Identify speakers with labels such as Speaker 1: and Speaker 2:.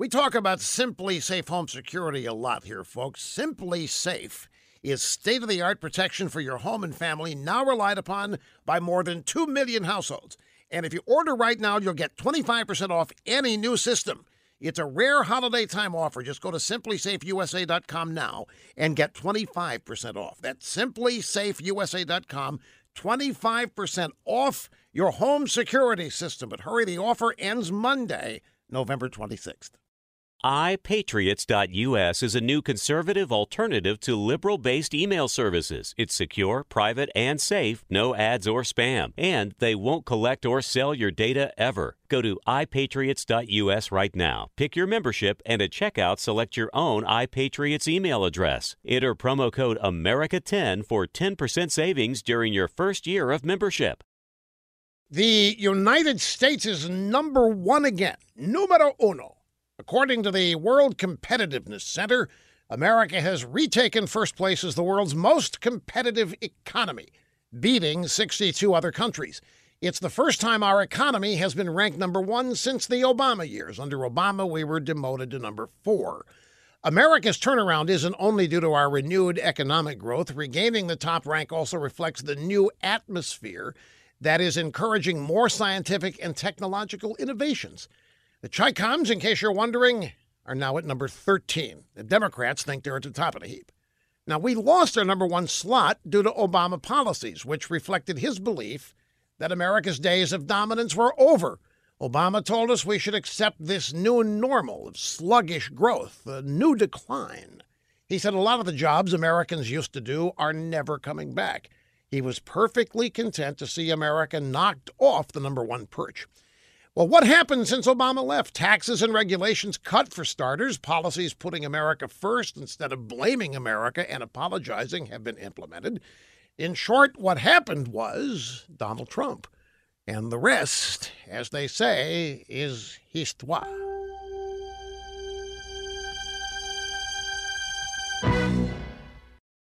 Speaker 1: We talk about SimpliSafe Home Security a lot here, folks. SimpliSafe is state of the art protection for your home and family, now relied upon by more than 2 million households. And if you order right now, you'll get 25% off any new system. It's a rare holiday time offer. Just go to simplisafeusa.com now and get 25% off. That's simplisafeusa.com. 25% off your home security system. But hurry, the offer ends Monday, November 26th
Speaker 2: iPatriots.us is a new conservative alternative to liberal based email services. It's secure, private, and safe, no ads or spam, and they won't collect or sell your data ever. Go to iPatriots.us right now. Pick your membership and at checkout select your own iPatriots email address. Enter promo code AMERICA10 for 10% savings during your first year of membership.
Speaker 1: The United States is number one again, numero uno According to the World Competitiveness Center, America has retaken first place as the world's most competitive economy, beating 62 other countries. It's the first time our economy has been ranked number one since the Obama years. Under Obama, we were demoted to number four. America's turnaround isn't only due to our renewed economic growth. Regaining the top rank also reflects the new atmosphere that is encouraging more scientific and technological innovations. The Chi-Coms, in case you're wondering, are now at number 13. The Democrats think they're at the top of the heap. Now, we lost our number one slot due to Obama policies, which reflected his belief that America's days of dominance were over. Obama told us we should accept this new normal of sluggish growth, a new decline. He said a lot of the jobs Americans used to do are never coming back. He was perfectly content to see America knocked off the number one perch. Well, what happened since Obama left? Taxes and regulations cut for starters. Policies putting America first instead of blaming America and apologizing have been implemented. In short, what happened was Donald Trump. And the rest, as they say, is histoire.